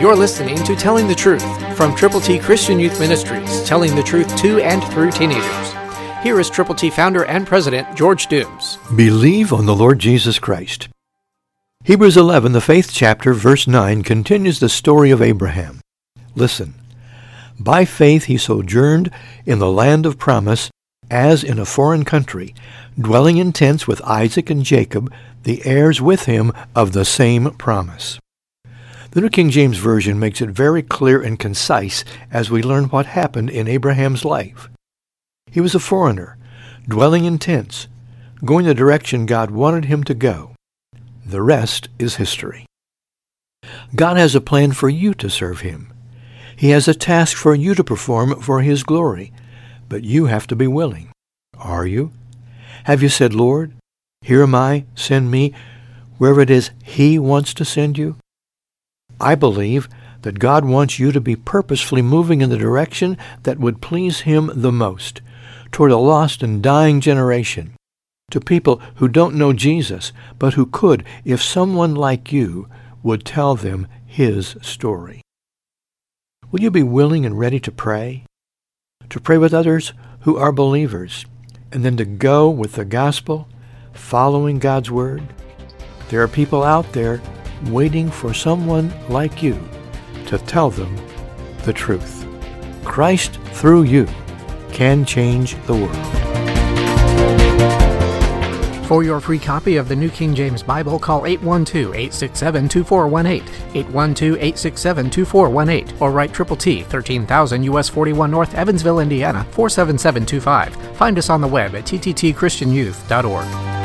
You're listening to Telling the Truth from Triple T Christian Youth Ministries, telling the truth to and through teenagers. Here is Triple T founder and president George Dooms. Believe on the Lord Jesus Christ. Hebrews 11, the faith chapter, verse 9, continues the story of Abraham. Listen. By faith he sojourned in the land of promise as in a foreign country, dwelling in tents with Isaac and Jacob, the heirs with him of the same promise. The New King James Version makes it very clear and concise as we learn what happened in Abraham's life. He was a foreigner, dwelling in tents, going the direction God wanted him to go. The rest is history. God has a plan for you to serve him. He has a task for you to perform for his glory, but you have to be willing. Are you? Have you said, Lord, here am I, send me wherever it is he wants to send you? I believe that God wants you to be purposefully moving in the direction that would please him the most, toward a lost and dying generation, to people who don't know Jesus, but who could if someone like you would tell them his story. Will you be willing and ready to pray? To pray with others who are believers, and then to go with the gospel, following God's word? There are people out there waiting for someone like you to tell them the truth. Christ, through you, can change the world. For your free copy of the New King James Bible, call 812-867-2418, 812-867-2418, or write Triple T, 13,000 US 41 North, Evansville, Indiana, 47725. Find us on the web at tttchristianyouth.org.